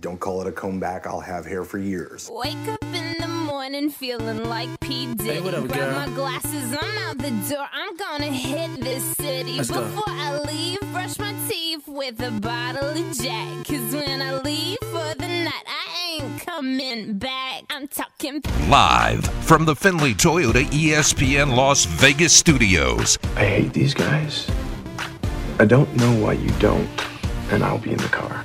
Don't call it a comeback. I'll have hair for years. Wake up in the morning feeling like P. Diddy. Hey, what up, Grab my glasses, I'm out the door. I'm gonna hit this city. Let's go. Before I leave, brush my teeth with a bottle of Jack. Cause when I leave for the night, I ain't coming back. I'm talking Live from the Findlay Toyota ESPN Las Vegas studios. I hate these guys. I don't know why you don't, and I'll be in the car.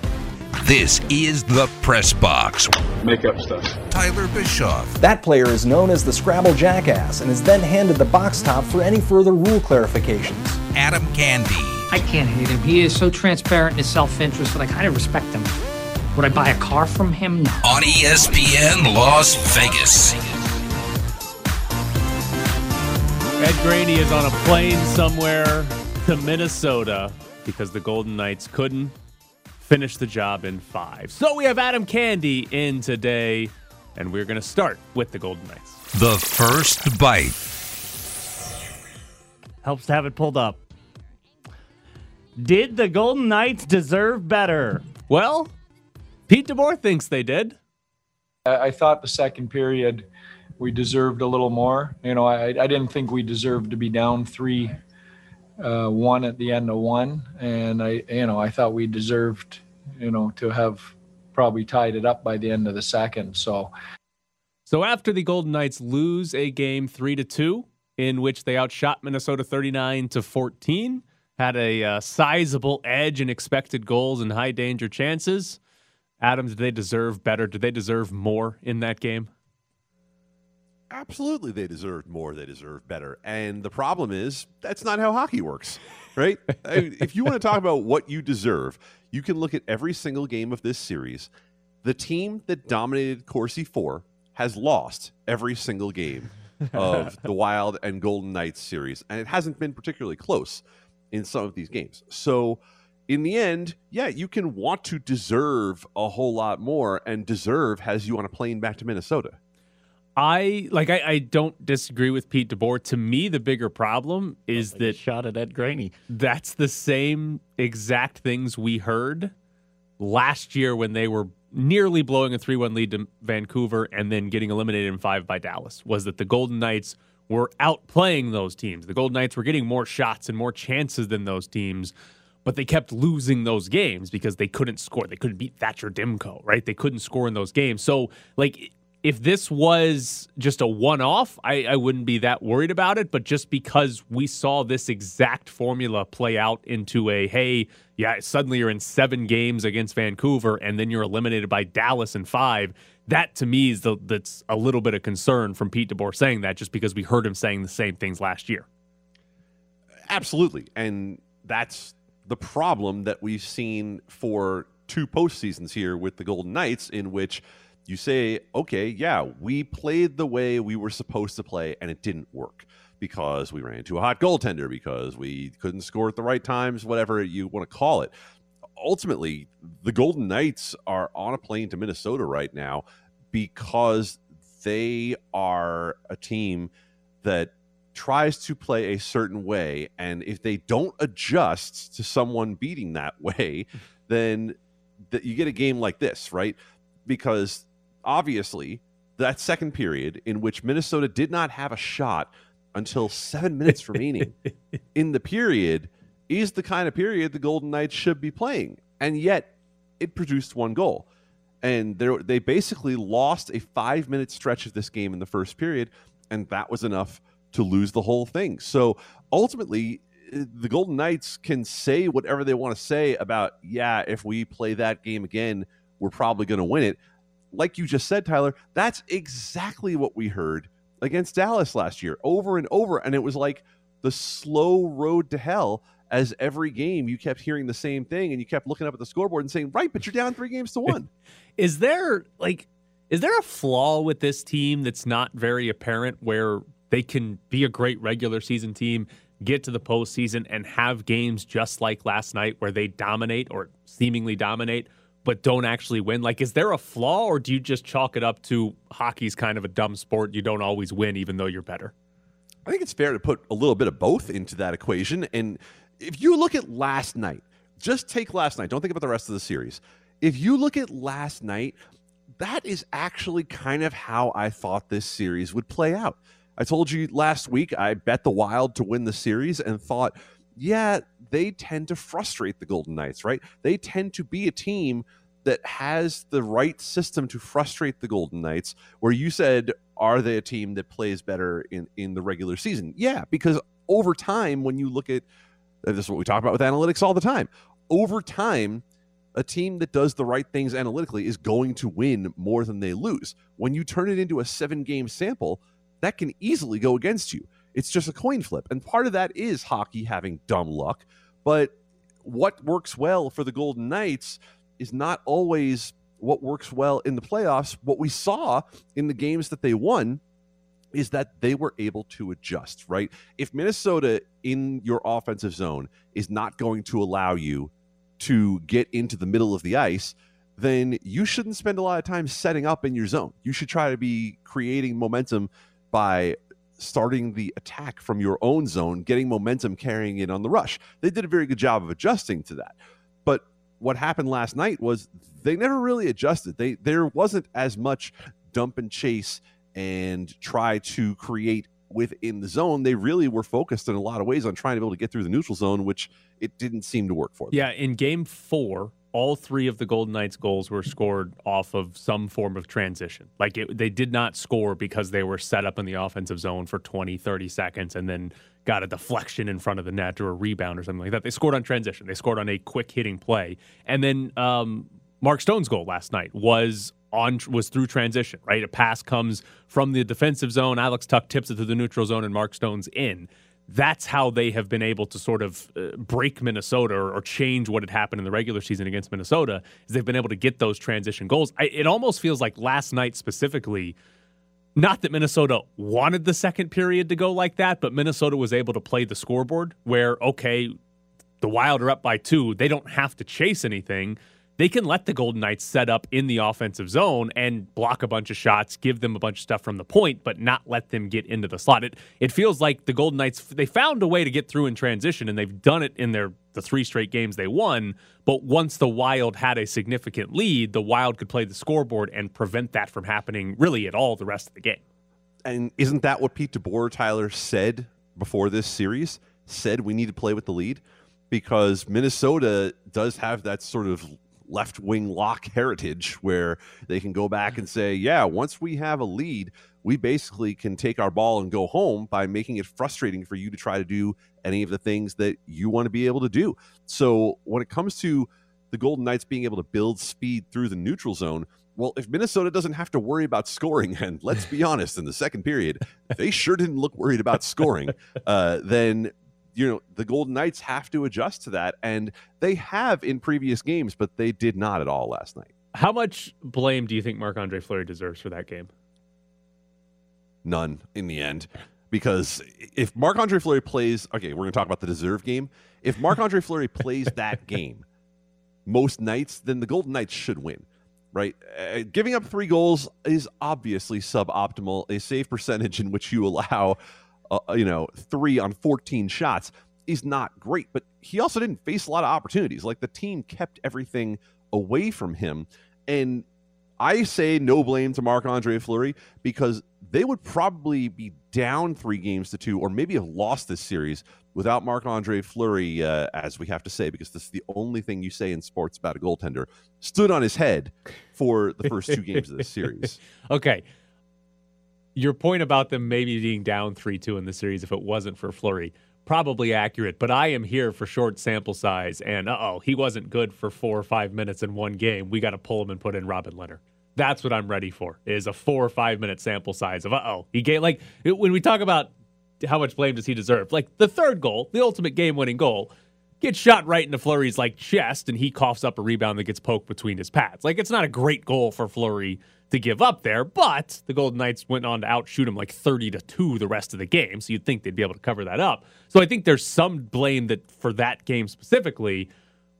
This is the Press Box. Make up stuff. Tyler Bischoff, That player is known as the Scrabble Jackass and is then handed the box top for any further rule clarifications. Adam Candee, I can't hate him. He is so transparent in his self interest that I kind of respect him. Would I buy a car from him? No. on ESPN Las Vegas. Ed Graney is on a plane somewhere to Minnesota because the Golden Knights couldn't finish the job in five. So we have Adam Candee in today, and we're going to start with the Golden Knights. The first bite. Helps to have it pulled up. Did the Golden Knights deserve better? Well, Pete DeBoer thinks they did. I, I thought the second period we deserved a little more. You know, I, I didn't think we deserved to be down three, uh, one at the end of one, and I, you know, I thought we deserved, you know, to have probably tied it up by the end of the second. So So after the Golden Knights lose a game 3 to 2 in which they outshot Minnesota 39 to 14, had a uh, sizable edge in expected goals and high danger chances. Adam, did they deserve better? Did they deserve more in that game? Absolutely, they deserved more. They deserved better. And the problem is, that's not how hockey works, right? If you want to talk about what you deserve, you can look at every single game of this series. The team that dominated Corsi 4 has lost every single game of the Wild and Golden Knights series. And it hasn't been particularly close in some of these games. So, in the end, yeah, you can want to deserve a whole lot more, and deserve has you on a plane back to Minnesota. I like I, I don't disagree with Pete DeBoer. To me, the bigger problem is Like that shot at Ed Graney. that's the same exact things we heard last year when they were nearly blowing a 3-1 lead to Vancouver and then getting eliminated in 5 by Dallas was that the Golden Knights were outplaying those teams. The Golden Knights were getting more shots and more chances than those teams, but they kept losing those games because they couldn't score. They couldn't beat Thatcher Demko, right? They couldn't score in those games. So, like if this was just a one off, I, I wouldn't be that worried about it. But just because we saw this exact formula play out into a hey, yeah, suddenly you're in seven games against Vancouver and then you're eliminated by Dallas in five, that to me is the, that's a little bit of concern from Pete DeBoer saying that just because we heard him saying the same things last year. Absolutely. And that's the problem that we've seen for two postseasons here with the Golden Knights, in which you say, okay, yeah, we played the way we were supposed to play, and it didn't work because we ran into a hot goaltender, because we couldn't score at the right times, whatever you want to call it. Ultimately, the Golden Knights are on a plane to Minnesota right now because they are a team that tries to play a certain way and if they don't adjust to someone beating that way then that you get a game like this right because obviously that second period in which Minnesota did not have a shot until 7 minutes remaining in the period is the kind of period the Golden Knights should be playing and yet it produced one goal and they they basically lost a 5 minute stretch of this game in the first period and that was enough to lose the whole thing. So ultimately, the Golden Knights can say whatever they want to say about, yeah, if we play that game again, we're probably going to win it. Like you just said, Tyler, that's exactly what we heard against Dallas last year over and over. And it was like the slow road to hell as every game you kept hearing the same thing and you kept looking up at the scoreboard and saying, right, but you're down three games to one. Is there like is there a flaw with this team that's not very apparent where they can be a great regular season team, get to the postseason, and have games just like last night where they dominate or seemingly dominate, but don't actually win? Like, is there a flaw, or do you just chalk it up to hockey's kind of a dumb sport? You don't always win, even though you're better. I think it's fair to put a little bit of both into that equation. And if you look at last night, just take last night, don't think about the rest of the series. if you look at last night, that is actually kind of how I thought this series would play out. I told you last week I bet the Wild to win the series and thought, yeah, they tend to frustrate the Golden Knights, right? They tend to be a team that has the right system to frustrate the Golden Knights. Where you said, are they a team that plays better in in the regular season? Yeah, because over time, when you look at this is what we talk about with analytics all the time. Over time, a team that does the right things analytically is going to win more than they lose. When you turn it into a seven game sample, that can easily go against you. It's just a coin flip. And part of that is hockey having dumb luck. But what works well for the Golden Knights is not always what works well in the playoffs. What we saw in the games that they won is that they were able to adjust, right? If Minnesota in your offensive zone is not going to allow you to get into the middle of the ice, then you shouldn't spend a lot of time setting up in your zone. You should try to be creating momentum by starting the attack from your own zone, getting momentum, carrying it on the rush. They did a very good job of adjusting to that. But what happened last night was they never really adjusted. They there wasn't as much dump and chase and try to create within the zone. They really were focused in a lot of ways on trying to be able to get through the neutral zone, which it didn't seem to work for them. Yeah, in game four, all three of the Golden Knights goals were scored off of some form of transition. Like it, they did not score because they were set up in the offensive zone for 20, 30 seconds and then got a deflection in front of the net or a rebound or something like that. They scored on transition. They scored on a quick hitting play. And then um, Mark Stone's goal last night was on was through transition, right? A pass comes from the defensive zone. Alex Tuch tips it to the neutral zone, and Mark Stone's in. That's how they have been able to sort of uh, break Minnesota or, change what had happened in the regular season against Minnesota. Is they've been able to get those transition goals. I, it almost feels like last night specifically. Not that Minnesota wanted the second period to go like that, but Minnesota was able to play the scoreboard where, okay, the Wild are up by two. They don't have to chase anything they can let the Golden Knights set up in the offensive zone and block a bunch of shots, give them a bunch of stuff from the point, but not let them get into the slot. It it feels like the Golden Knights they found a way to get through in transition, and they've done it in their the three straight games they won. But once the Wild had a significant lead, the Wild could play the scoreboard and prevent that from happening really at all the rest of the game. And isn't that what Pete DeBoer Tyler said before this series? Said we need to play with the lead because Minnesota does have that sort of left wing lock heritage where they can go back and say, yeah, once we have a lead, we basically can take our ball and go home by making it frustrating for you to try to do any of the things that you want to be able to do. So when it comes to the Golden Knights being able to build speed through the neutral zone, well, if Minnesota doesn't have to worry about scoring, and let's be honest, in the second period, they sure didn't look worried about scoring, uh, then you know the Golden Knights have to adjust to that, and they have in previous games, but they did not at all last night. How much blame do you think Marc Andre Fleury deserves for that game? None in the end, because if Marc Andre Fleury plays, okay, we're going to talk about the deserve game. If Marc Andre Fleury plays that game most nights, then the Golden Knights should win right? Uh, giving up three goals is obviously suboptimal. A save percentage in which you allow uh, uh, you know, three on 14 shots is not great, but he also didn't face a lot of opportunities. Like the team kept everything away from him. And I say no blame to Marc Andre Fleury because they would probably be down three games to two, or maybe have lost this series without Marc Andre Fleury, uh, as we have to say, because this is the only thing you say in sports about a goaltender, stood on his head for the first two games of this series. Okay your point about them maybe being down 3 2 in the series if it wasn't for Fleury, probably accurate. But I am here for short sample size. And oh, he wasn't good for four or five minutes in one game. We got to pull him and put in Robin Lehner. That's what I'm ready for is a four or five minute sample size of uh oh. He gave like when we talk about how much blame does he deserve? Like the third goal, the ultimate game winning goal, gets shot right into Fleury's like chest and he coughs up a rebound that gets poked between his pads. Like it's not a great goal for Fleury to give up there, but the Golden Knights went on to outshoot him like 30 to 2 the rest of the game, so you'd think they'd be able to cover that up. So I think there's some blame that for that game specifically,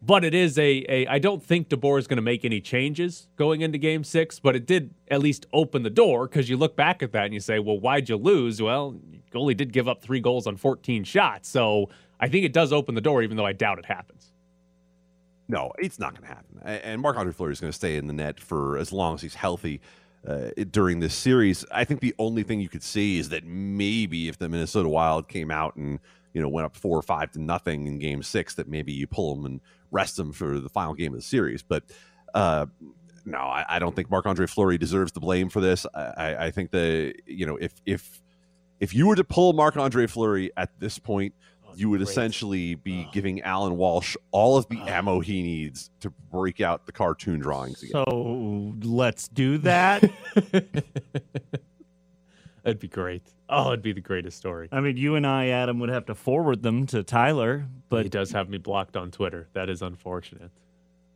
but it is a, a I don't think DeBoer is going to make any changes going into game 6, but it did at least open the door cuz you look back at that and you say, "Well, why'd you lose?" Well, goalie did give up 3 goals on 14 shots. So, I think it does open the door even though I doubt it happens. No, it's not going to happen. And Marc Andre Fleury is going to stay in the net for as long as he's healthy uh, during this series. I think the only thing you could see is that maybe if the Minnesota Wild came out and you know went up four or five to nothing in Game Six, that maybe you pull them and rest them for the final game of the series. But uh, no, I, I don't think Marc Andre Fleury deserves the blame for this. I, I- I think that you know if if if you were to pull Marc Andre Fleury at this point, you would essentially be giving Allan Walsh all of the ammo he needs to break out the cartoon drawings again. So let's do that. That'd be great. Oh, it'd be the greatest story. I mean, you and I, Adam, would have to forward them to Tyler, but he does have me blocked on Twitter. That is unfortunate.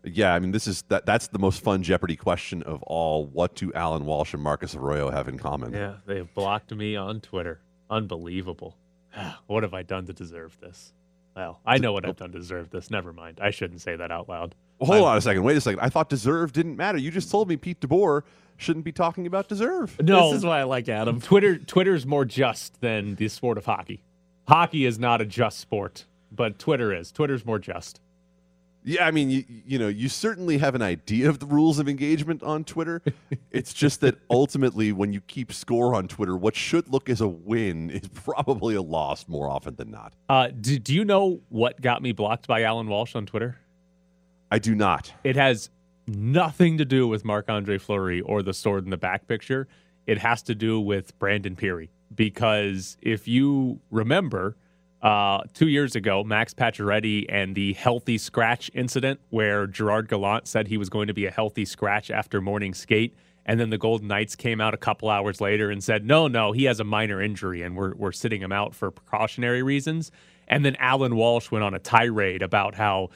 Yeah, I mean, this is that. That's the most fun Jeopardy question of all. What do Allan Walsh and Marcus Arroyo have in common? Yeah, they have blocked me on Twitter. Unbelievable. what have I done to deserve this? Well, I know what I've oh. done to deserve this. Never mind. I shouldn't say that out loud. Well, hold on a second. Wait a second. I thought deserve didn't matter. You just told me Pete DeBoer shouldn't be talking about deserve. No, this is why I like Adam. Twitter Twitter's more just than the sport of hockey. Hockey is not a just sport, but Twitter is. Twitter's more just. Yeah, I mean, you, you know, you certainly have an idea of the rules of engagement on Twitter. it's just that ultimately, when you keep score on Twitter, what should look as a win is probably a loss more often than not. Uh, do, do you know what got me blocked by Allan Walsh on Twitter? I do not. It has nothing to do with Marc Andre Fleury or the sword in the back picture. It has to do with Brandon Pirri. Because if you remember, uh, two years ago, Max Pacioretty and the healthy scratch incident, where Gerard Gallant said he was going to be a healthy scratch after morning skate, and then the Golden Knights came out a couple hours later and said, "No, no, he has a minor injury, and we're we're sitting him out for precautionary reasons." And then Allan Walsh went on a tirade about how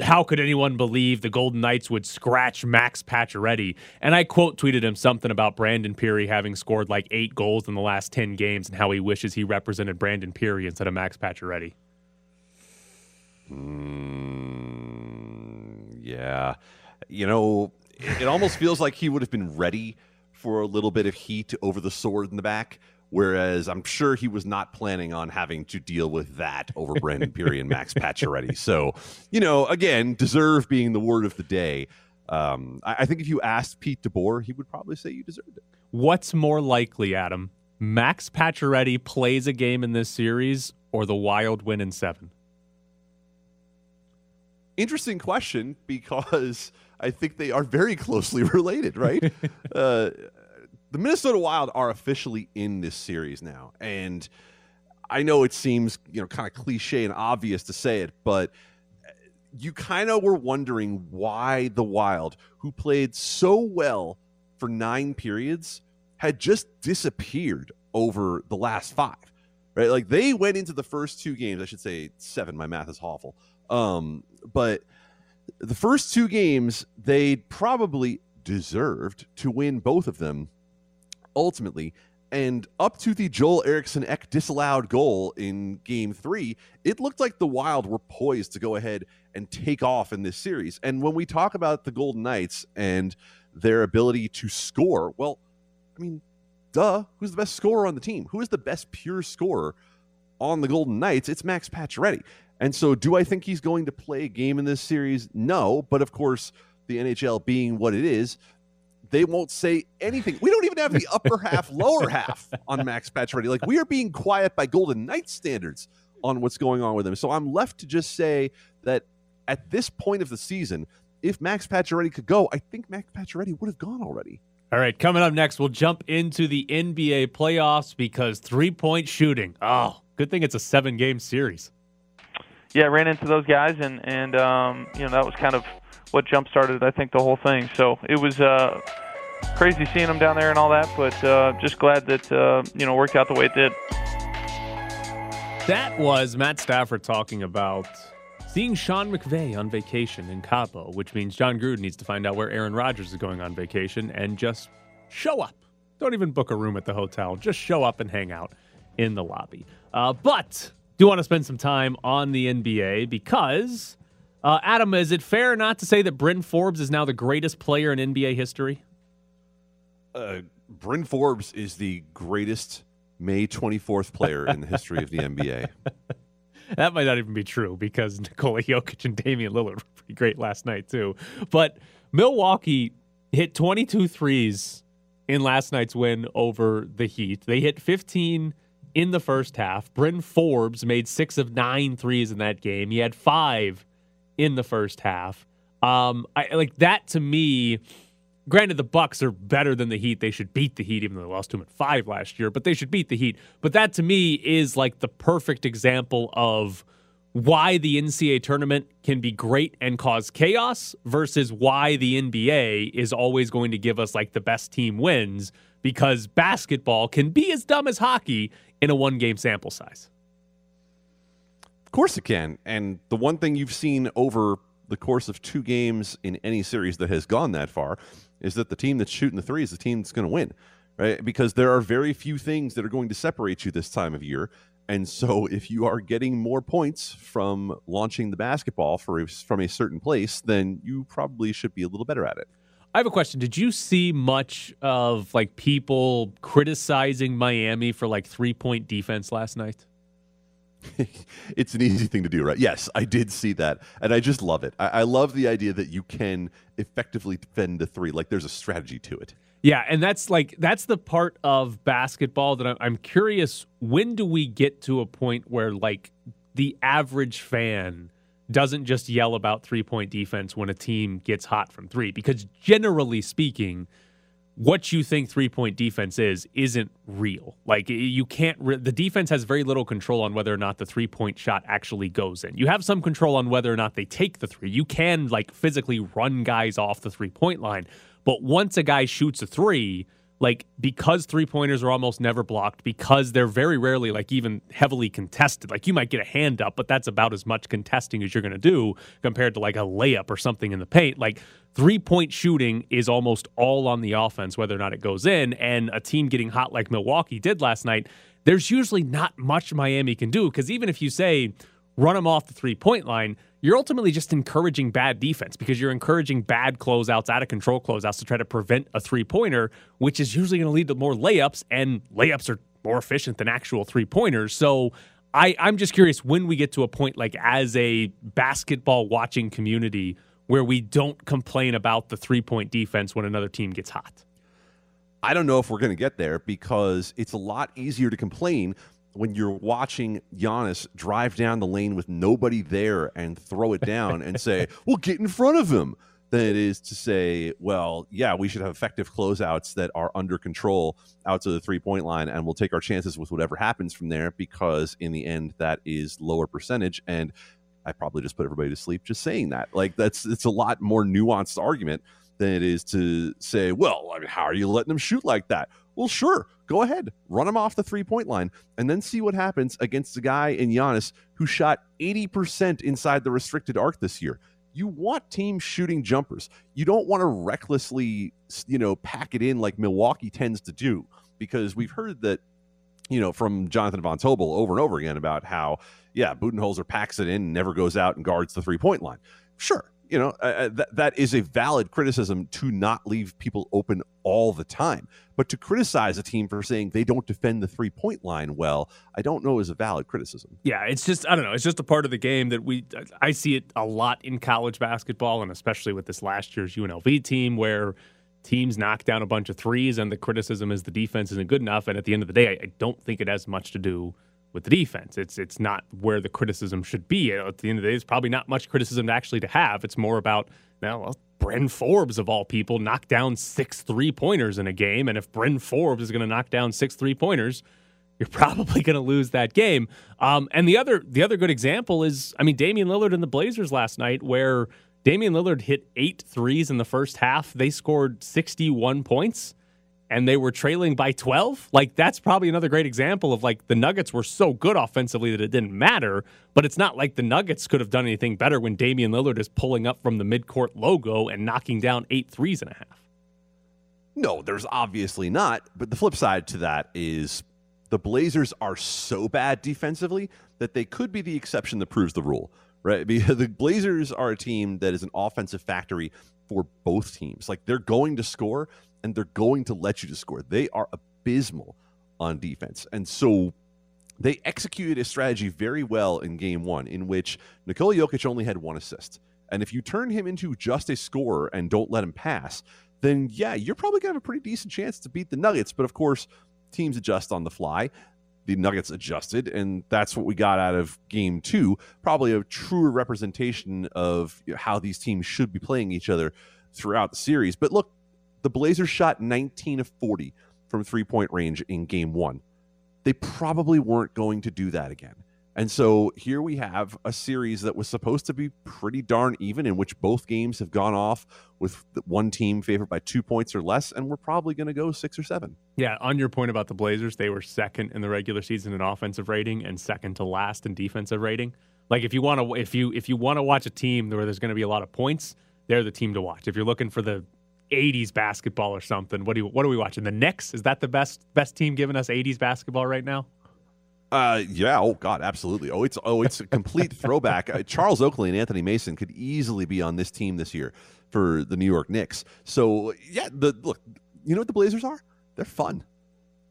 how could anyone believe the Golden Knights would scratch Max Pacioretty? And I quote tweeted him something about Brandon Pirri having scored like eight goals in the last 10 games and how he wishes he represented Brandon Pirri instead of Max Pacioretty. Mm, yeah. You know, it, it almost feels like he would have been ready for a little bit of heat over the sword in the back. Whereas I'm sure he was not planning on having to deal with that over Brandon Pirri and Max Pacioretty. So, you know, again, deserve being the word of the day. Um, I, I think if you asked Pete DeBoer, he would probably say you deserved it. What's more likely, Adam? Max Pacioretty plays a game in this series or the Wild win in seven? Interesting question because I think they are very closely related, right? uh, the Minnesota Wild are officially in this series now, and I know it seems you know kind of cliche and obvious to say it, but you kind of were wondering why the Wild, who played so well for nine periods, had just disappeared over the last five. Right, like they went into the first two games. I should say seven. My math is awful. Um, but the first two games, they probably deserved to win both of them ultimately. And up to the Joel Eriksson Ek disallowed goal in game three, it looked like the Wild were poised to go ahead and take off in this series. And when we talk about the Golden Knights and their ability to score, well, I mean, duh, who's the best scorer on the team? Who is the best pure scorer on the Golden Knights? It's Max Pacioretty. And so, do I think he's going to play a game in this series? No. But of course, the NHL being what it is, they won't say anything. We don't even have the upper half, lower half on Max Pacioretty. Like we are being quiet by Golden Knights standards on what's going on with him. So I'm left to just say that at this point of the season, if Max Pacioretty could go, I think Max Pacioretty would have gone already. All right, coming up next, we'll jump into the NBA playoffs because three point shooting. Oh, good thing it's a seven game series. yeah, I ran into those guys, and and um, you know that was kind of what jump started, I think, the whole thing. So it was uh, crazy seeing them down there and all that, but uh, just glad that uh, you know worked out the way it did. That was Matt Stafford talking about seeing Sean McVay on vacation in Cabo, which means Jon Gruden needs to find out where Aaron Rodgers is going on vacation and just show up. Don't even book a room at the hotel. Just show up and hang out in the lobby. Uh, but do want to spend some time on the NBA because, uh, Adam, is it fair not to say that Bryn Forbes is now the greatest player in NBA history? Uh, Bryn Forbes is the greatest May 24th player in the history of the NBA. that might not even be true because Nikola Jokic and Damian Lillard were pretty great last night too. But Milwaukee hit 22 threes in last night's win over the Heat. They hit 15 in the first half. Bryn Forbes made six of nine threes in that game. He had five in the first half. Um, I like that to me. Granted, the Bucks are better than the Heat. They should beat the Heat, even though they lost to them at five last year. But they should beat the Heat. But that to me is like the perfect example of why the NCAA tournament can be great and cause chaos versus why the NBA is always going to give us like the best team wins because basketball can be as dumb as hockey in a one game sample size. Of course it can. And the one thing you've seen over the course of two games in any series that has gone that far is that the team that's shooting the three is the team that's going to win, right? Because there are very few things that are going to separate you this time of year. And so, if you are getting more points from launching the basketball for from a certain place, then you probably should be a little better at it. I have a question. Did you see much of like people criticizing Miami for like three point defense last night? it's an easy thing to do, right? Yes, I did see that, and I just love it. I, I love the idea that you can effectively defend the three. Like there's a strategy to it. Yeah, and that's like that's the part of basketball that I'm, I'm curious. When do we get to a point where like the average fan doesn't just yell about three point defense when a team gets hot from three? Because generally speaking, what you think three point defense is isn't real. Like you can't. Re- the defense has very little control on whether or not the three point shot actually goes in. You have some control on whether or not they take the three. You can like physically run guys off the three point line, but once a guy shoots a three, like because three pointers are almost never blocked, because they're very rarely like even heavily contested. Like you might get a hand up, but that's about as much contesting as you're going to do compared to like a layup or something in the paint. Like three point shooting is almost all on the offense, whether or not it goes in. And a team getting hot like Milwaukee did last night, there's usually not much Miami can do because even if you say run them off the three point line, you're ultimately just encouraging bad defense because you're encouraging bad closeouts, out of control closeouts to try to prevent a three pointer, which is usually going to lead to more layups, and layups are more efficient than actual three pointers. So I, I'm just curious when we get to a point like as a basketball watching community where we don't complain about the three point defense when another team gets hot. I don't know if we're going to get there because it's a lot easier to complain when you're watching Giannis drive down the lane with nobody there and throw it down and say, well, get in front of him, than it is to say, well, yeah, we should have effective closeouts that are under control out to the three point line, and we'll take our chances with whatever happens from there because in the end, that is lower percentage. And I probably just put everybody to sleep just saying that. Like, that's it's a lot more nuanced argument than it is to say, well, I mean, how are you letting them shoot like that? Well, sure, go ahead, run him off the three point line, and then see what happens against a guy in Giannis who shot 80% inside the restricted arc this year. You want teams shooting jumpers. You don't want to recklessly, you know, pack it in like Milwaukee tends to do, because we've heard that, you know, from Jonathan Von Tobel over and over again about how, yeah, Budenholzer packs it in never goes out and guards the three point line. Sure, you know uh, that that is a valid criticism to not leave people open all the time but to criticize a team for saying they don't defend the three point line well i don't know is a valid criticism Yeah, it's just I don't know. It's just a part of the game that we I see it a lot in college basketball, and especially with this last year's UNLV team, where teams knock down a bunch of threes, and the criticism is the defense isn't good enough. And at the end of the day, I, I don't think it has much to do with the defense. It's it's not where the criticism should be. At the end of the day, it's probably not much criticism to actually to have. It's more about now. Well, Bryn Forbes of all people knocked down six three pointers in a game, and if Bryn Forbes is going to knock down six three pointers, you're probably going to lose that game. Um, and the other the other good example is, I mean, Damian Lillard and the Blazers last night, where Damian Lillard hit eight threes in the first half. They scored 61 points and they were trailing by 12. Like, that's probably another great example of like the Nuggets were so good offensively that it didn't matter. But it's not like the Nuggets could have done anything better when Damian Lillard is pulling up from the midcourt logo and knocking down eight threes and a half. No, there's obviously not. But the flip side to that is the Blazers are so bad defensively that they could be the exception that proves the rule, right? Because the Blazers are a team that is an offensive factory for both teams. Like they're going to score and they're going to let you to score. They are abysmal on defense. And so they executed a strategy very well in game one, in which Nikola Jokic only had one assist. And if you turn him into just a scorer and don't let him pass, then yeah, you're probably going to have a pretty decent chance to beat the Nuggets. But of course, teams adjust on the fly. The Nuggets adjusted, and that's what we got out of game two. Probably a truer representation of how these teams should be playing each other throughout the series. But look, the Blazers shot 19 of 40 from three point range in game one. They probably weren't going to do that again. And so here we have a series that was supposed to be pretty darn even, in which both games have gone off with one team favored by two points or less, and we're probably going to go six or seven. Yeah, on your point about the Blazers, they were second in the regular season in offensive rating and second to last in defensive rating. Like if you want to, if you if you want to watch a team where there's going to be a lot of points, they're the team to watch. If you're looking for the 80s basketball or something, what do you, what are we watching? The Knicks is that the best best team giving us 80s basketball right now? Uh, yeah. Oh God, absolutely. Oh, it's oh, it's a complete throwback. Uh, Charles Oakley and Anthony Mason could easily be on this team this year for the New York Knicks. So yeah, the look. You know what the Blazers are? They're fun.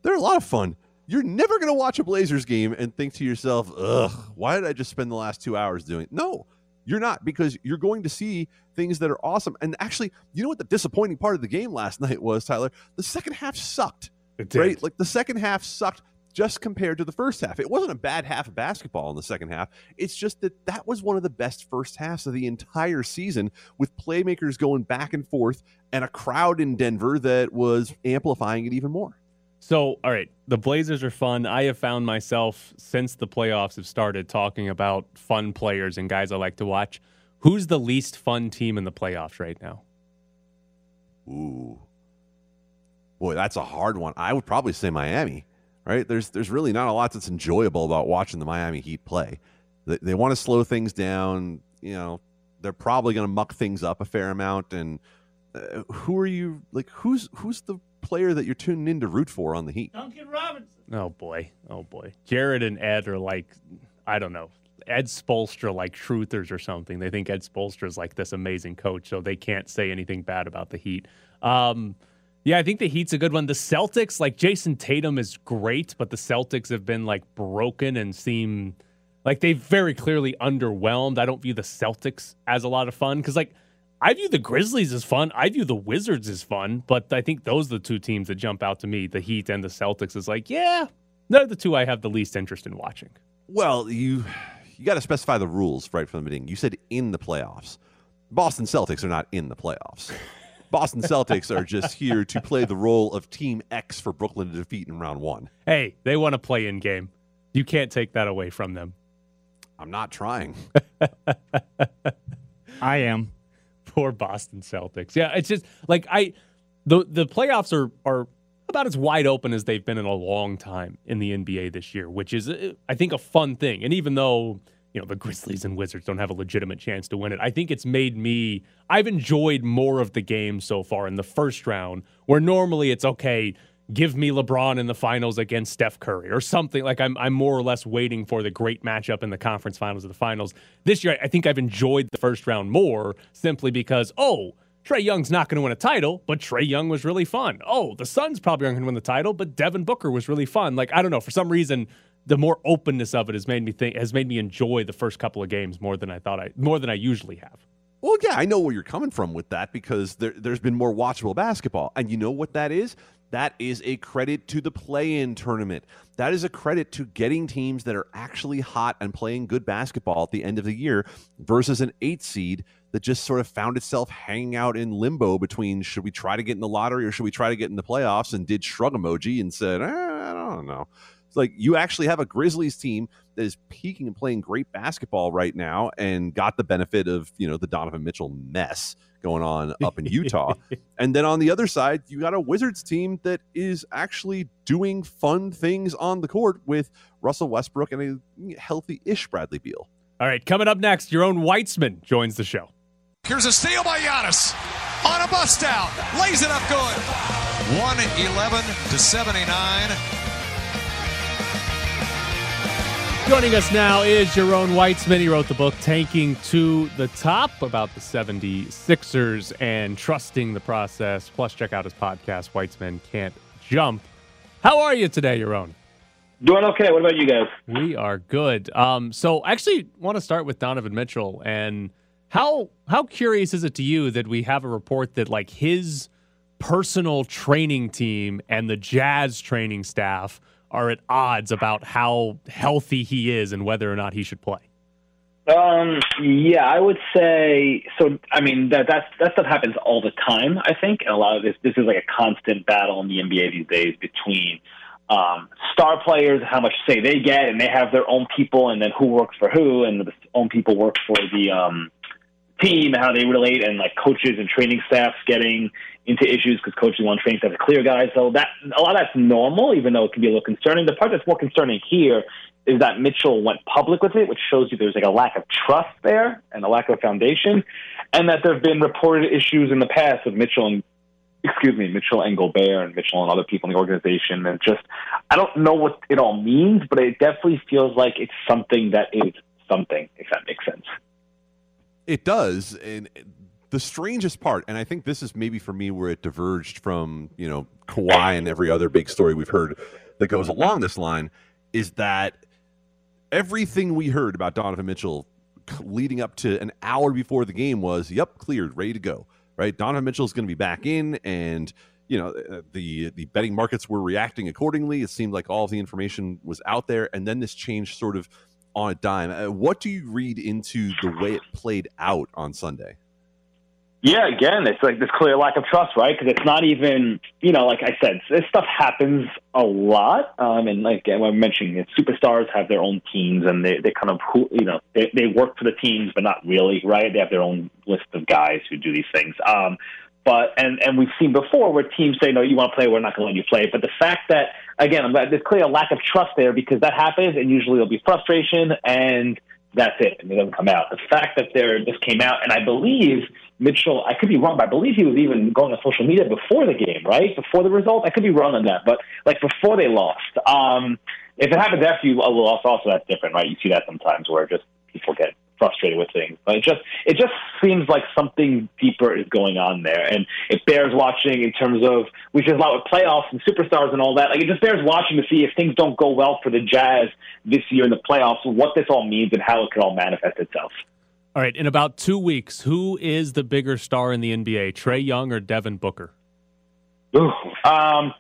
They're a lot of fun. You're never to watch a Blazers game and think to yourself, "Ugh, why did I just spend the last two hours doing it?" No, you're not because you're going to see things that are awesome. And actually, you know what the disappointing part of the game last night was, Tyler? The second half sucked. It Right? Like the second half sucked just compared to the first half. It wasn't a bad half of basketball in the second half. It's just that that was one of the best first halves of the entire season with playmakers going back and forth and a crowd in Denver that was amplifying it even more. So, all right, the Blazers are fun. I have found myself since the playoffs have started talking about fun players and guys I like to watch. Who's the least fun team in the playoffs right now? Ooh. Boy, that's a hard one. I would probably say Miami right? There's there's really not a lot that's enjoyable about watching the Miami Heat play. They, they want to slow things down. You know, they're probably going to muck things up a fair amount. And uh, who are you like? Who's who's the player that you're tuning in to root for on the Heat? Duncan Robinson. Oh boy, oh boy. Jared and Ed are like, I don't know. Ed Spoelstra like truthers or something. They think Ed Spoelstra is like this amazing coach, so they can't say anything bad about the Heat. Um, yeah, I think the Heat's a good one. The Celtics, like Jayson Tatum is great, but the Celtics have been like broken and seem like they've very clearly underwhelmed. I don't view the Celtics as a lot of fun because, like, I view the Grizzlies as fun. I view the Wizards as fun, but I think those are the two teams that jump out to me. The Heat and the Celtics is like, yeah, they're the two I have the least interest in watching. Well, you you got to specify the rules right from the beginning. You said in the playoffs. Boston Celtics are not in the playoffs. Boston Celtics are just here to play the role of Team X for Brooklyn to defeat in round one. Hey, they want to play in game. You can't take that away from them. I'm not trying. I am. Poor Boston Celtics. Yeah, it's just like I the the playoffs are are about as wide open as they've been in a long time in the NBA this year, which is I think a fun thing. And even though you know, the Grizzlies and Wizards don't have a legitimate chance to win it. I think it's made me, I've enjoyed more of the game so far in the first round, where normally it's okay, give me LeBron in the finals against Steph Curry or something. Like I'm, I'm more or less waiting for the great matchup in the conference finals of the finals. This year, I think I've enjoyed the first round more simply because, oh, Trae Young's not going to win a title, but Trae Young was really fun. Oh, the Suns probably aren't going to win the title, but Devin Booker was really fun. Like, I don't know, for some reason, the more openness of it has made me think has made me enjoy the first couple of games more than I thought I more than I usually have. Well, yeah, I know where you're coming from with that because there, there's been more watchable basketball, and you know what that is? That is a credit to the play-in tournament. That is a credit to getting teams that are actually hot and playing good basketball at the end of the year versus an eight seed that just sort of found itself hanging out in limbo between should we try to get in the lottery or should we try to get in the playoffs and did shrug emoji and said, eh, I don't know like you actually have a Grizzlies team that is peaking and playing great basketball right now and got the benefit of, you know, the Donovan Mitchell mess going on up in Utah. and then on the other side, you got a Wizards team that is actually doing fun things on the court with Russell Westbrook and a healthy-ish Bradley Beal. All right, coming up next, Yaron Weitzman joins the show. Here's a steal by Giannis on a bust out, lays it up good. 111 to 79. Joining us now is Yaron Weitzman. He wrote the book Tanking to the Top about the 76ers and trusting the process. Plus, check out his podcast, Weitzman Can't Jump. How are you today, Jerome? Doing okay. What about you guys? We are good. Um, so I actually want to start with Donovan Mitchell and how how curious is it to you that we have a report that like his personal training team and the Jazz training staff are at odds about how healthy he is and whether or not he should play? Um, yeah, I would say so. I mean, that that's, that stuff happens all the time. I think, and a lot of this this is like a constant battle in the NBA these days between um, star players, how much say they get, and they have their own people, and then who works for who, and the own people work for the um, team, how they relate, and like coaches and training staffs getting into issues because coaches want training staff to clear guy. So that a lot of that's normal, even though it can be a little concerning. The part that's more concerning here is that Mitchell went public with it, which shows you there's like a lack of trust there and a lack of foundation, and that there have been reported issues in the past with Mitchell and excuse me, Mitchell and Gobert and Mitchell and other people in the organization. And just, I don't know what it all means, but it definitely feels like it's something that is something, if that makes sense. It does. And the strangest part, and I think this is maybe for me where it diverged from, you know, Kawhi and every other big story we've heard that goes along this line, is that everything we heard about Donovan Mitchell leading up to an hour before the game was, yep, cleared, ready to go right? Donovan Mitchell is going to be back in, and you know uh, the the betting markets were reacting accordingly. It seemed like all of the information was out there, and then this changed sort of on a dime. Uh, what do you read into the way it played out on Sunday? Yeah, again, it's like this clear lack of trust, right? Because it's not even, you know, like I said, this stuff happens a lot. Um, and like I'm mentioning, superstars have their own teams, and they they kind of, you know, they they work for the teams, but not really, right? They have their own list of guys who do these things. Um, but and and we've seen before where teams say, no, you want to play, we're not going to let you play. But the fact that again, there's clearly a lack of trust there because that happens, and usually there'll be frustration and that's it, and it doesn't come out. The fact that there this came out, and I believe Mitchell, I could be wrong, but I believe he was even going on social media before the game, right? Before the result. I could be wrong on that, but like before they lost. Um, if it happens after you lost, also that's different, right? You see that sometimes where just people get frustrated with things. But it just it just seems like something deeper is going on there, and it bears watching in terms of we just a lot with playoffs and superstars and all that. Like it just bears watching to see if things don't go well for the Jazz this year in the playoffs, what this all means and how it could all manifest itself. All right, in about two weeks, who is the bigger star in the NBA, Trae Young or Devin Booker? Ooh, um,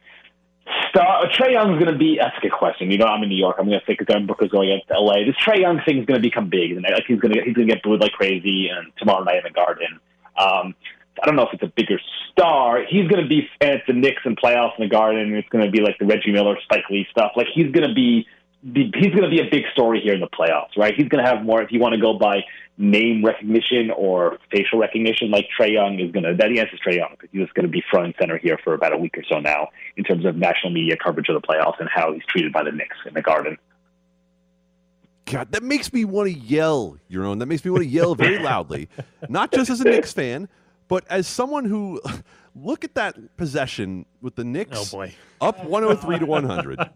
star Trae Young's going to be. That's a good question. You know, I'm in New York. I'm going to think Devin Booker's going against LA. This Trae Young thing is going to become big. and Like he's going to he's going to get booed like crazy, and tomorrow night in the Garden. Um, I don't know if it's a bigger star. He's going to be at the Knicks and playoffs in the Garden. It's going to be like the Reggie Miller, Spike Lee stuff. Like he's going to be he's going to be a big story here in the playoffs, right? He's going to have more. If you want to go by name recognition or facial recognition, like Trae Young is going to. That the answer is Trae Young because he's going to be front and center here for about a week or so now in terms of national media coverage of the playoffs and how he's treated by the Knicks in the Garden. God, that makes me want to yell, Yaron. That makes me want to yell very loudly, not just as a Knicks fan, but as someone who look at that possession with the Knicks oh boy. up 103 to 100.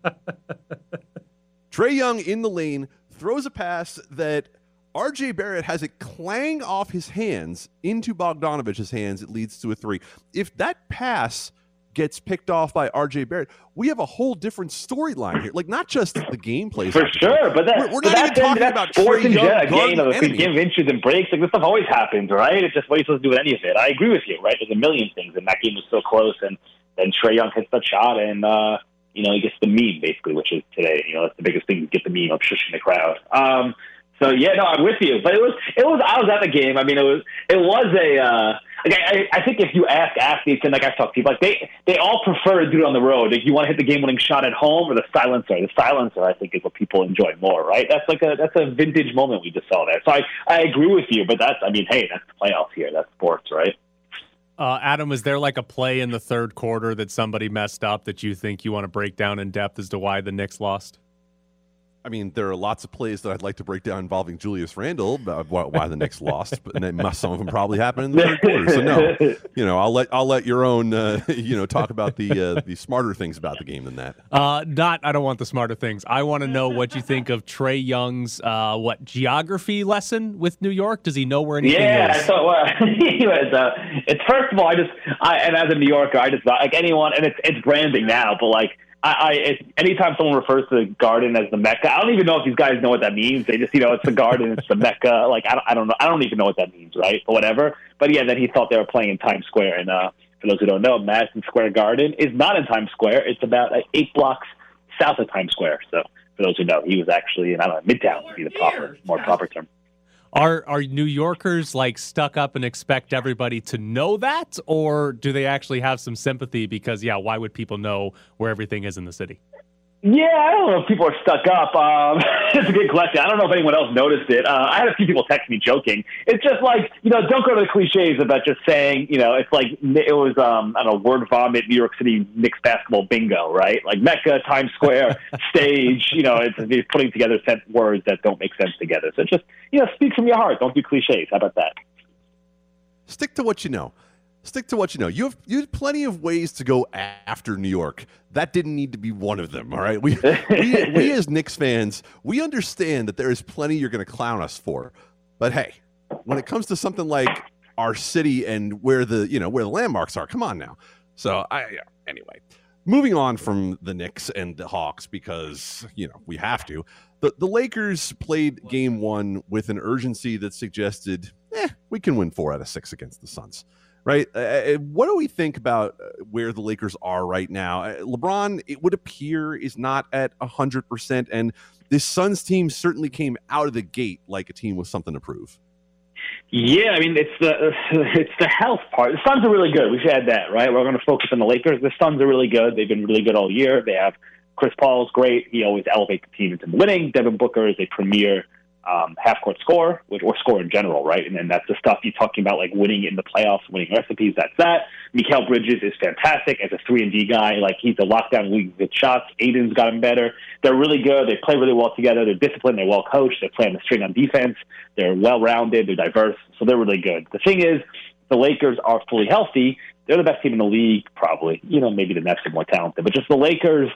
Trae Young in the lane throws a pass that RJ Barrett has it clang off his hands into Bogdanovich's hands. It leads to a three. If that pass gets picked off by RJ Barrett, we have a whole different storyline here. Like not just the gameplay for sure, but that, we're, we're but not even talking about sports in general. Game of game inches and breaks. Like this stuff always happens, right? It's just what are you supposed to do with any of it? I agree with you, right? There's a million things, and that game was so close, and then Trae Young hits that shot, and uh, you know he gets the meme basically, which is today. You know that's the biggest thing: get the meme of shushing the crowd. Um, so yeah, no, I'm with you. But it was it was I was at the game. I mean, it was it was a. Uh, like I, I think if you ask athletes and like I've talked to people, like they they all prefer to do it on the road. Like you want to hit the game winning shot at home or the silencer. The silencer, I think, is what people enjoy more. Right? That's like a that's a vintage moment we just saw there. So I I agree with you. But that's I mean, hey, that's the playoffs here. That's sports, right? Uh, Adam, is there like a play in the third quarter that somebody messed up that you think you want to break down in depth as to why the Knicks lost? I mean, there are lots of plays that I'd like to break down involving Julius Randle, uh, why, why the Knicks lost, but then must, some of them probably happened in the third quarter. So no, you know, I'll let I'll let Yaron, uh, you know, talk about the uh, the smarter things about the game than that. Uh, not, I don't want the smarter things. I want to know what you think of Trae Young's uh, what geography lesson with New York. Does he know where anything yeah, is? Yeah, so well, he was. It's first of all, I just, I, and as a New Yorker, I just like anyone, and it's it's branding now, but like I, I it, anytime someone refers to the Garden as the Mecca, I don't even know if these guys know what that means. They just, you know, it's the Garden, it's the Mecca. Like I don't, I don't know, I don't even know what that means, right? But whatever. But yeah, then he thought they were playing in Times Square, and uh, for those who don't know, Madison Square Garden is not in Times Square. It's about like, eight blocks south of Times Square. So for those who know, he was actually in I don't know Midtown would be the proper, more proper term. Are are New Yorkers like stuck up and expect everybody to know that, or do they actually have some sympathy? Because yeah, why would people know where everything is in the city? Yeah, I don't know if people are stuck up. Um, it's a good question. I don't know if anyone else noticed it. Uh, I had a few people text me joking. It's just like, you know, don't go to the cliches about just saying, you know, it's like it was, um, I don't know, word vomit, New York City Knicks basketball bingo, right? Like Mecca, Times Square, stage, you know, it's, it's putting together set words that don't make sense together. So just, you know, speak from your heart. Don't do cliches. How about that? Stick to what you know stick to what you know. You have you have plenty of ways to go after New York. That didn't need to be one of them. All right, we we, we as Knicks fans, we understand that there is plenty you're going to clown us for. But hey, when it comes to something like our city and where the you know where the landmarks are, come on now. So I anyway, moving on from the Knicks and the Hawks because you know we have to. The the Lakers played Game One with an urgency that suggested, eh, we can win four out of six against the Suns right? Uh, uh, what do we think about uh, where the Lakers are right now? Uh, LeBron, it would appear, is not at 100%. And this Suns team certainly came out of the gate like a team with something to prove. Yeah, I mean it's the it's the health part. The Suns are really good. We've had that, right? We're going to focus on the Lakers. The Suns are really good. They've been really good all year. They have Chris Paul's great. He always elevates the team into winning. Devin Booker is a premier um, half court score, which, or score in general, right? And then that's the stuff you're talking about, like winning in the playoffs, winning recipes. That's that. Mikal Bridges is fantastic as a three and D guy. Like he's a lockdown league with shots. Ayton's gotten better. They're really good. They play really well together. They're disciplined. They're well coached. They're playing the string on defense. They're well rounded. They're diverse. So they're really good. The thing is, the Lakers are fully healthy. They're the best team in the league, probably. You know, maybe the Nets are more talented, but just the Lakers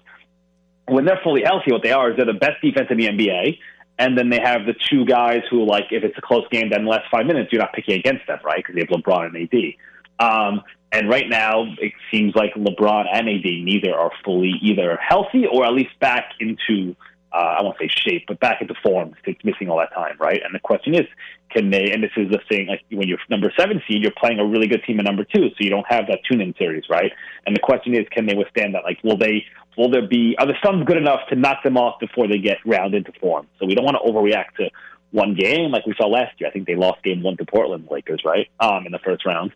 when they're fully healthy, what they are is they're the best defense in the NBA. And then they have the two guys who, like, if it's a close game, then the last five minutes, you're not picking against them, right? Because they have LeBron and AD. Um, and right now, it seems like LeBron and AD neither are fully either healthy or at least back into uh, I won't say shape, but back into form. It's missing all that time, right? And the question is, can they? And this is the thing, like when you're number seven seed, you're playing a really good team at number two, so you don't have that tune-in series, right? And the question is, can they withstand that? Like, will they? Will there be? Are the Suns good enough to knock them off before they get round into form? So we don't want to overreact to one game like we saw last year. I think they lost game one to Portland Lakers, right? Um, in the first round.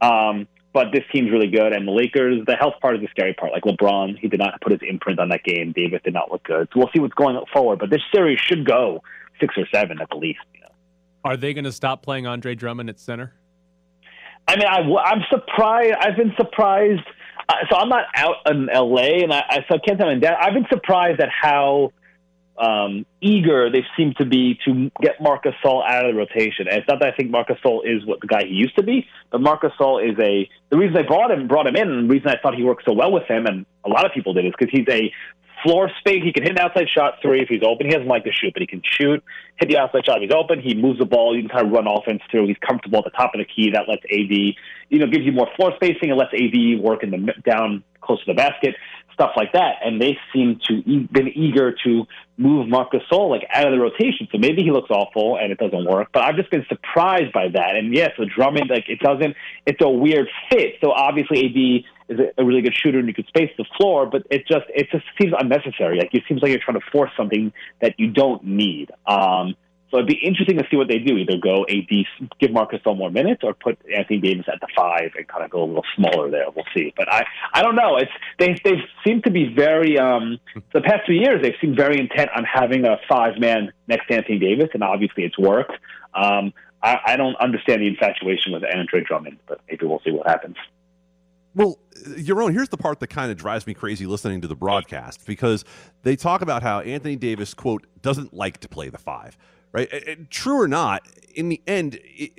Um, but this team's really good. And the Lakers, the health part is the scary part. Like LeBron, he did not put his imprint on that game. Davis did not look good. So we'll see what's going forward. But this series should go six or seven at the least. You know? Are they going to stop playing Andre Drummond at center? I mean, I, I'm surprised. I've been surprised. So I'm not out in LA, and I, I so I can't tell you that. I've been surprised at how um, eager they seem to be to get Marcus Gasol out of the rotation. And it's not that I think Marcus Gasol is what the guy he used to be, but Marcus Gasol is a the reason they brought him brought him in, and the reason I thought he worked so well with him, and a lot of people did, is because he's a floor space. He can hit an outside shot three if he's open. He doesn't like to shoot, but he can shoot, hit the outside shot if he's open. He moves the ball. You can kind of run offense through. He's comfortable at the top of the key. That lets AD, you know, gives you more floor spacing and lets AD work in the down close to the basket stuff like that. And they seem to e- been eager to move Marcus Gasol like out of the rotation. So maybe he looks awful and it doesn't work. But I've just been surprised by that. And yes, the Drummond like it doesn't. It's a weird fit. So obviously AD is a really good shooter and you could space the floor, but it just it just seems unnecessary. Like it seems like you're trying to force something that you don't need. Um, so it'd be interesting to see what they do. Either go AD, give Marc Gasol more minutes, or put Anthony Davis at the five and kind of go a little smaller there. We'll see. But I, I don't know. It's they they seem to be very. Um, the past few years, they've seemed very intent on having a five man next to Anthony Davis, and obviously it's worked. Um, I, I don't understand the infatuation with Andre Drummond, but maybe we'll see what happens. Well, Yaron, here's the part that kind of drives me crazy listening to the broadcast because they talk about how Anthony Davis, quote, doesn't like to play the five right? true or not, in the end, it,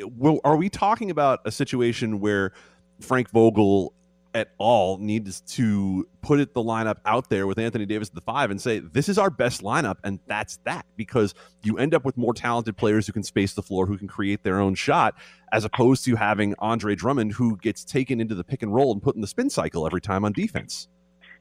are we talking about a situation where Frank Vogel at all needs to put it the lineup out there with Anthony Davis at the five and say this is our best lineup and that's that because you end up with more talented players who can space the floor who can create their own shot as opposed to having Andre Drummond who gets taken into the pick and roll and put in the spin cycle every time on defense.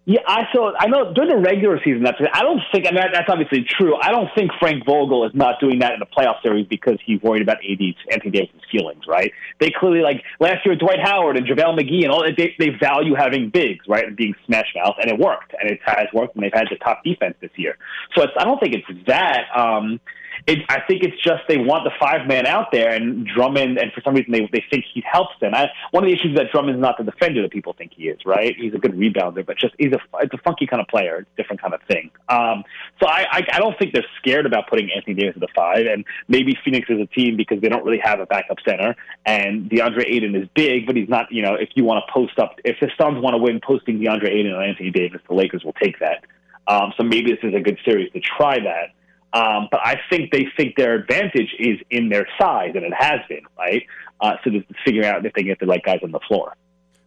Yeah, I so I know during the regular season. That's I don't think. I mean, that's obviously true. I don't think Frank Vogel is not doing that in the playoff series because he's worried about AD Anthony Davis' feelings. Right? They clearly like last year with Dwight Howard and JaVale McGee and all. They they value having bigs, right, and being smash mouth, and it worked, and it has worked, and they've had the top defense this year. So it's, I don't think it's that. Um, it, I think it's just they want the five man out there, and Drummond, and for some reason they they think he helps them. I, one of the issues is that Drummond's not the defender that people think he is. Right? He's a good rebounder, but just he's a it's a funky kind of player, different kind of thing. Um, so I, I I don't think they're scared about putting Anthony Davis at the five, and maybe Phoenix is a team because they don't really have a backup center, and DeAndre Ayton is big, but he's not. You know, if you want to post up, if the Suns want to win, posting DeAndre Ayton and Anthony Davis, the Lakers will take that. Um, so maybe this is a good series to try that. Um, but I think they think their advantage is in their size, and it has been, right? Uh, so just figuring out if they get the right guys on the floor.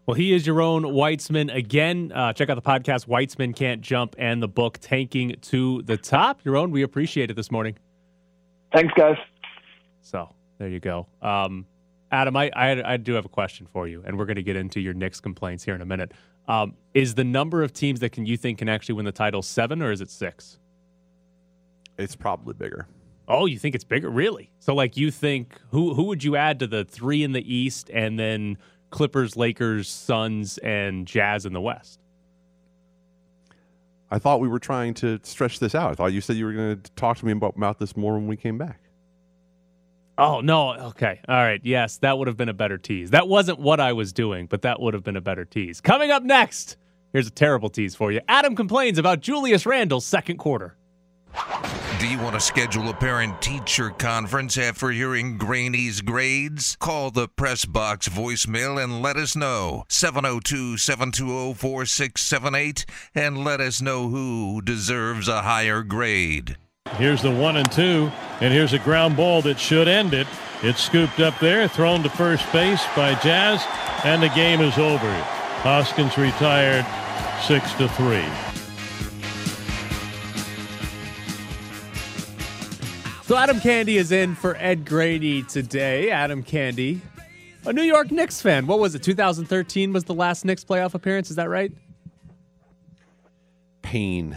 Well, he is Yaron Weitzman. Again, uh, check out the podcast, Weitzman Can't Jump, and the book, Tanking to the Top. Yaron, we appreciate it this morning. Thanks, guys. So there you go. Um, Adam, I, I, I, do have a question for you, and we're going to get into your Knicks complaints here in a minute. Um, is the number of teams that can you think can actually win the title seven, or is it six? It's probably bigger. Oh, you think it's bigger? Really? So, like, you think who who would you add to the three in the East, and then Clippers, Lakers, Suns, and Jazz in the West? I thought we were trying to stretch this out. I thought you said you were going to talk to me about, about this more when we came back. Oh no. Okay. All right. Yes, that would have been a better tease. That wasn't what I was doing, but that would have been a better tease. Coming up next, here's a terrible tease for you. Adam complains about Julius Randle's second quarter. Do you want to schedule a parent teacher conference after hearing Graney's grades? Call the press box voicemail and let us know. 702 720 4678 and let us know who deserves a higher grade. Here's the one and two, and here's a ground ball that should end it. It's scooped up there, thrown to first base by Jazz, and the game is over. Hoskins retired six to three. So Adam Candee is in for Ed Graney today. Adam Candee, a New York Knicks fan. What was it? 2013 was the last Knicks playoff appearance. Is that right? Pain,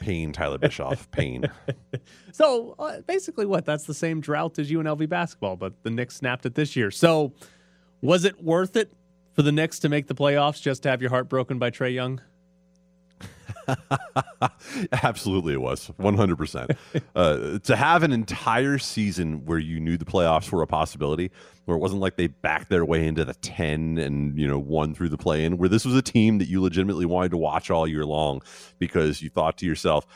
pain. Tyler Bischoff, pain. so uh, basically, what? That's the same drought as UNLV basketball, but the Knicks snapped it this year. So was it worth it for the Knicks to make the playoffs just to have your heart broken by Trae Young? Absolutely, it was 100%. uh, to have an entire season where you knew the playoffs were a possibility, where it wasn't like they backed their way into the 10 and, you know, won through the play in, where this was a team that you legitimately wanted to watch all year long because you thought to yourself,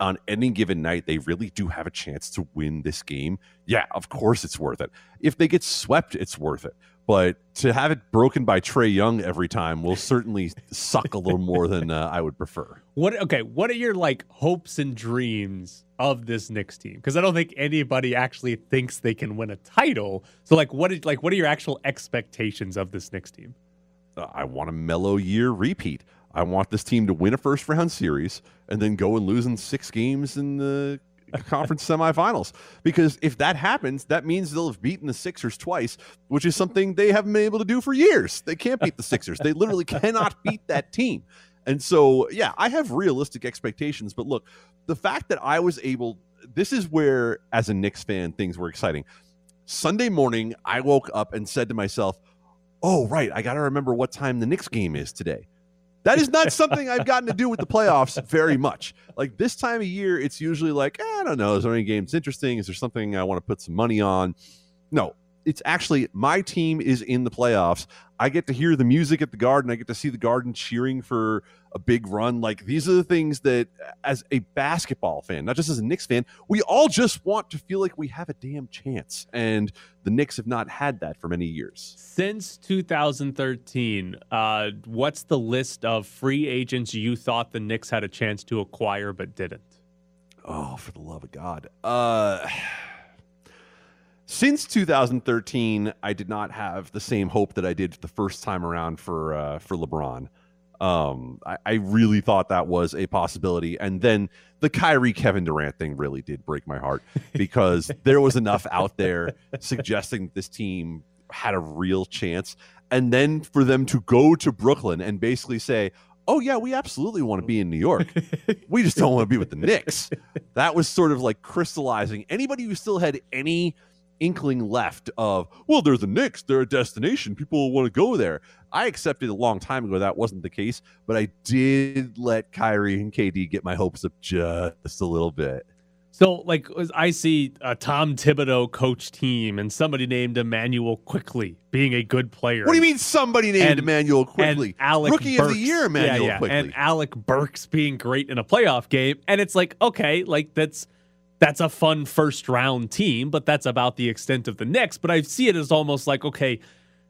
on any given night, they really do have a chance to win this game. Yeah, of course it's worth it. If they get swept, it's worth it but to have it broken by Trae Young every time will certainly suck a little more than uh, I would prefer. What okay? What are your like hopes and dreams of this Knicks team? Because I don't think anybody actually thinks they can win a title. So like, what is like what are your actual expectations of this Knicks team? Uh, I want a Melo year repeat. I want this team to win a first round series and then go and lose in six games in the conference semifinals. Because if that happens, that means they'll have beaten the Sixers twice, which is something they haven't been able to do for years. They can't beat the Sixers. They literally cannot beat that team. And so, yeah, I have realistic expectations. But look, the fact that I was able, this is where, as a Knicks fan, things were exciting. Sunday morning, I woke up and said to myself, oh, right, I got to remember what time the Knicks game is today. That is not something I've gotten to do with the playoffs very much. Like this time of year, it's usually like, eh, I don't know, is there any games interesting? Is there something I want to put some money on? No, it's actually my team is in the playoffs. I get to hear the music at the garden. I get to see the garden cheering for a big run. Like these are the things that, as a basketball fan, not just as a Knicks fan, we all just want to feel like we have a damn chance. And the Knicks have not had that for many years. Since 2013, uh, what's the list of free agents you thought the Knicks had a chance to acquire but didn't? Oh, for the love of God. Uh since 2013, I did not have the same hope that I did the first time around for uh, for LeBron. Um, I, I, really thought that was a possibility, and then the Kyrie Kevin Durant thing really did break my heart because there was enough out there suggesting this team had a real chance, and then for them to go to Brooklyn and basically say, oh yeah, we absolutely want to be in New York. we just don't want to be with the Knicks. That was sort of like crystallizing anybody who still had any inkling left of, well, they're the Knicks, they're a destination, people want to go there. I accepted a long time ago that wasn't the case, but I did let Kyrie and KD get my hopes up just a little bit. So, like, I see a Tom Thibodeau coach team and somebody named Immanuel Quickley being a good player. What do you mean somebody named And- Immanuel Quickley? And Alec Rookie of the year, Immanuel yeah, yeah. Quickley. And Alec Burks being great in a playoff game. And it's like, okay, like that's that's a fun first round team, but that's about the extent of the Knicks. But I see it as almost like, okay,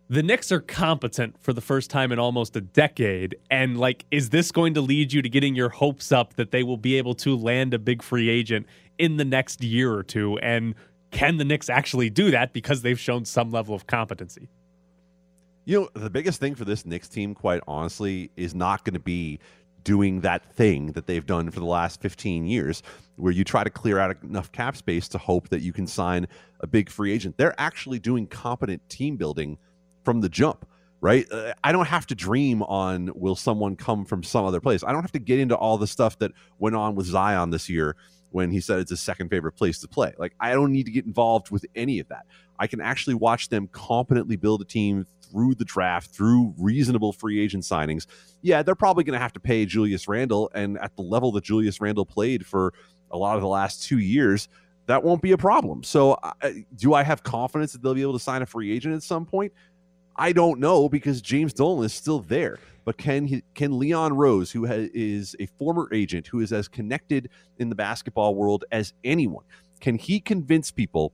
the Knicks are competent for the first time in almost a decade. And like, is this going to lead you to getting your hopes up that they will be able to land a big free agent in the next year or two? And can the Knicks actually do that because they've shown some level of competency? You know, the biggest thing for this Knicks team, quite honestly, is not going to be doing that thing that they've done for the last 15 years, where you try to clear out enough cap space to hope that you can sign a big free agent. They're actually doing competent team building from the jump, right? Uh, I don't have to dream on will someone come from some other place. I don't have to get into all the stuff that went on with Zion this year when he said it's his second favorite place to play. Like, I don't need to get involved with any of that. I can actually watch them competently build a team through the draft, through reasonable free agent signings. Yeah, they're probably going to have to pay Julius Randle, and at the level that Julius Randle played for a lot of the last two years, that won't be a problem. So, do I have confidence that they'll be able to sign a free agent at some point? I don't know because James Dolan is still there. But can he, can Leon Rose, who ha- is a former agent, who is as connected in the basketball world as anyone, can he convince people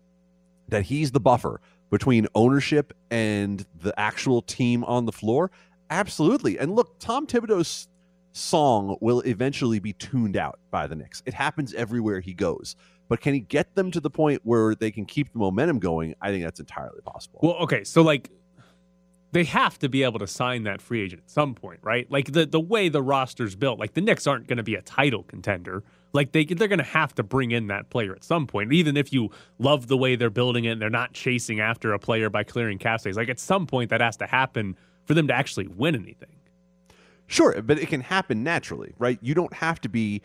that he's the buffer between ownership and the actual team on the floor? Absolutely. And look, Tom Thibodeau's song will eventually be tuned out by the Knicks. It happens everywhere he goes. But can he get them to the point where they can keep the momentum going? I think that's entirely possible. Well, okay, so like they have to be able to sign that free agent at some point, right? Like the the way the roster's built, like the Knicks aren't going to be a title contender. Like they they're going to have to bring in that player at some point. Even if you love the way they're building it and they're not chasing after a player by clearing cap space, like at some point that has to happen for them to actually win anything. Sure, but it can happen naturally, right? You don't have to be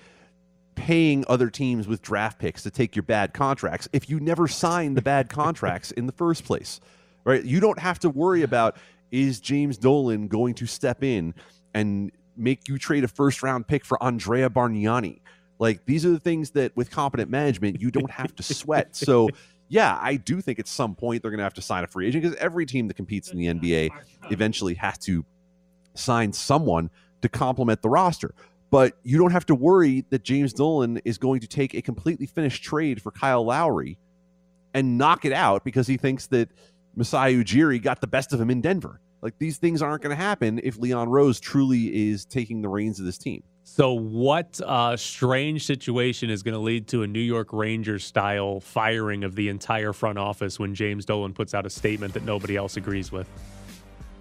paying other teams with draft picks to take your bad contracts if you never signed the bad contracts in the first place, right? You don't have to worry about is James Dolan going to step in and make you trade a first round pick for Andrea Bargnani? Like these are the things that with competent management you don't have to sweat. So yeah, I do think at some point they're going to have to sign a free agent because every team that competes in the NBA eventually has to sign someone to complement the roster. But you don't have to worry that James Dolan is going to take a completely finished trade for Kyle Lowry and knock it out because he thinks that Masai Ujiri got the best of him in Denver. Like these things aren't going to happen if Leon Rose truly is taking the reins of this team. So, what uh, strange situation is going to lead to a New York Rangers style firing of the entire front office when James Dolan puts out a statement that nobody else agrees with?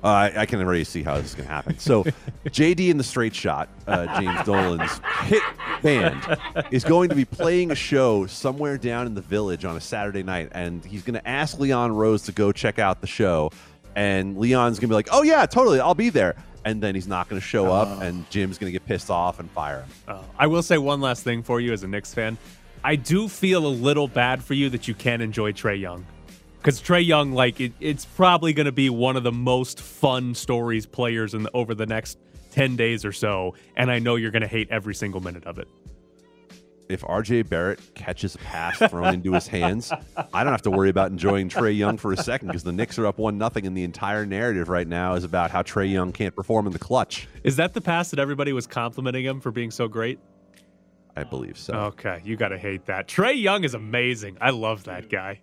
Uh, I, I can already see how this is going to happen. So, JD in the Straight Shot, uh, James Dolan's hit band, is going to be playing a show somewhere down in the village on a Saturday night, and he's going to ask Leon Rose to go check out the show, and Leon's going to be like, "Oh yeah, totally, I'll be there." And then he's not going to show up, and Jim's going to get pissed off and fire him. Uh, I will say one last thing for you as a Knicks fan. I do feel a little bad for you that you can't enjoy Trae Young. Because Trae Young, like, it, it's probably going to be one of the most fun stories players in the, over the next 10 days or so. And I know you're going to hate every single minute of it. If RJ Barrett catches a pass thrown into his hands, I don't have to worry about enjoying Trae Young for a second because the Knicks are up one nothing, and the entire narrative right now is about how Trae Young can't perform in the clutch. Is that the pass that everybody was complimenting him for being so great? I believe so. Okay, you got to hate that. Trae Young is amazing. I love that guy.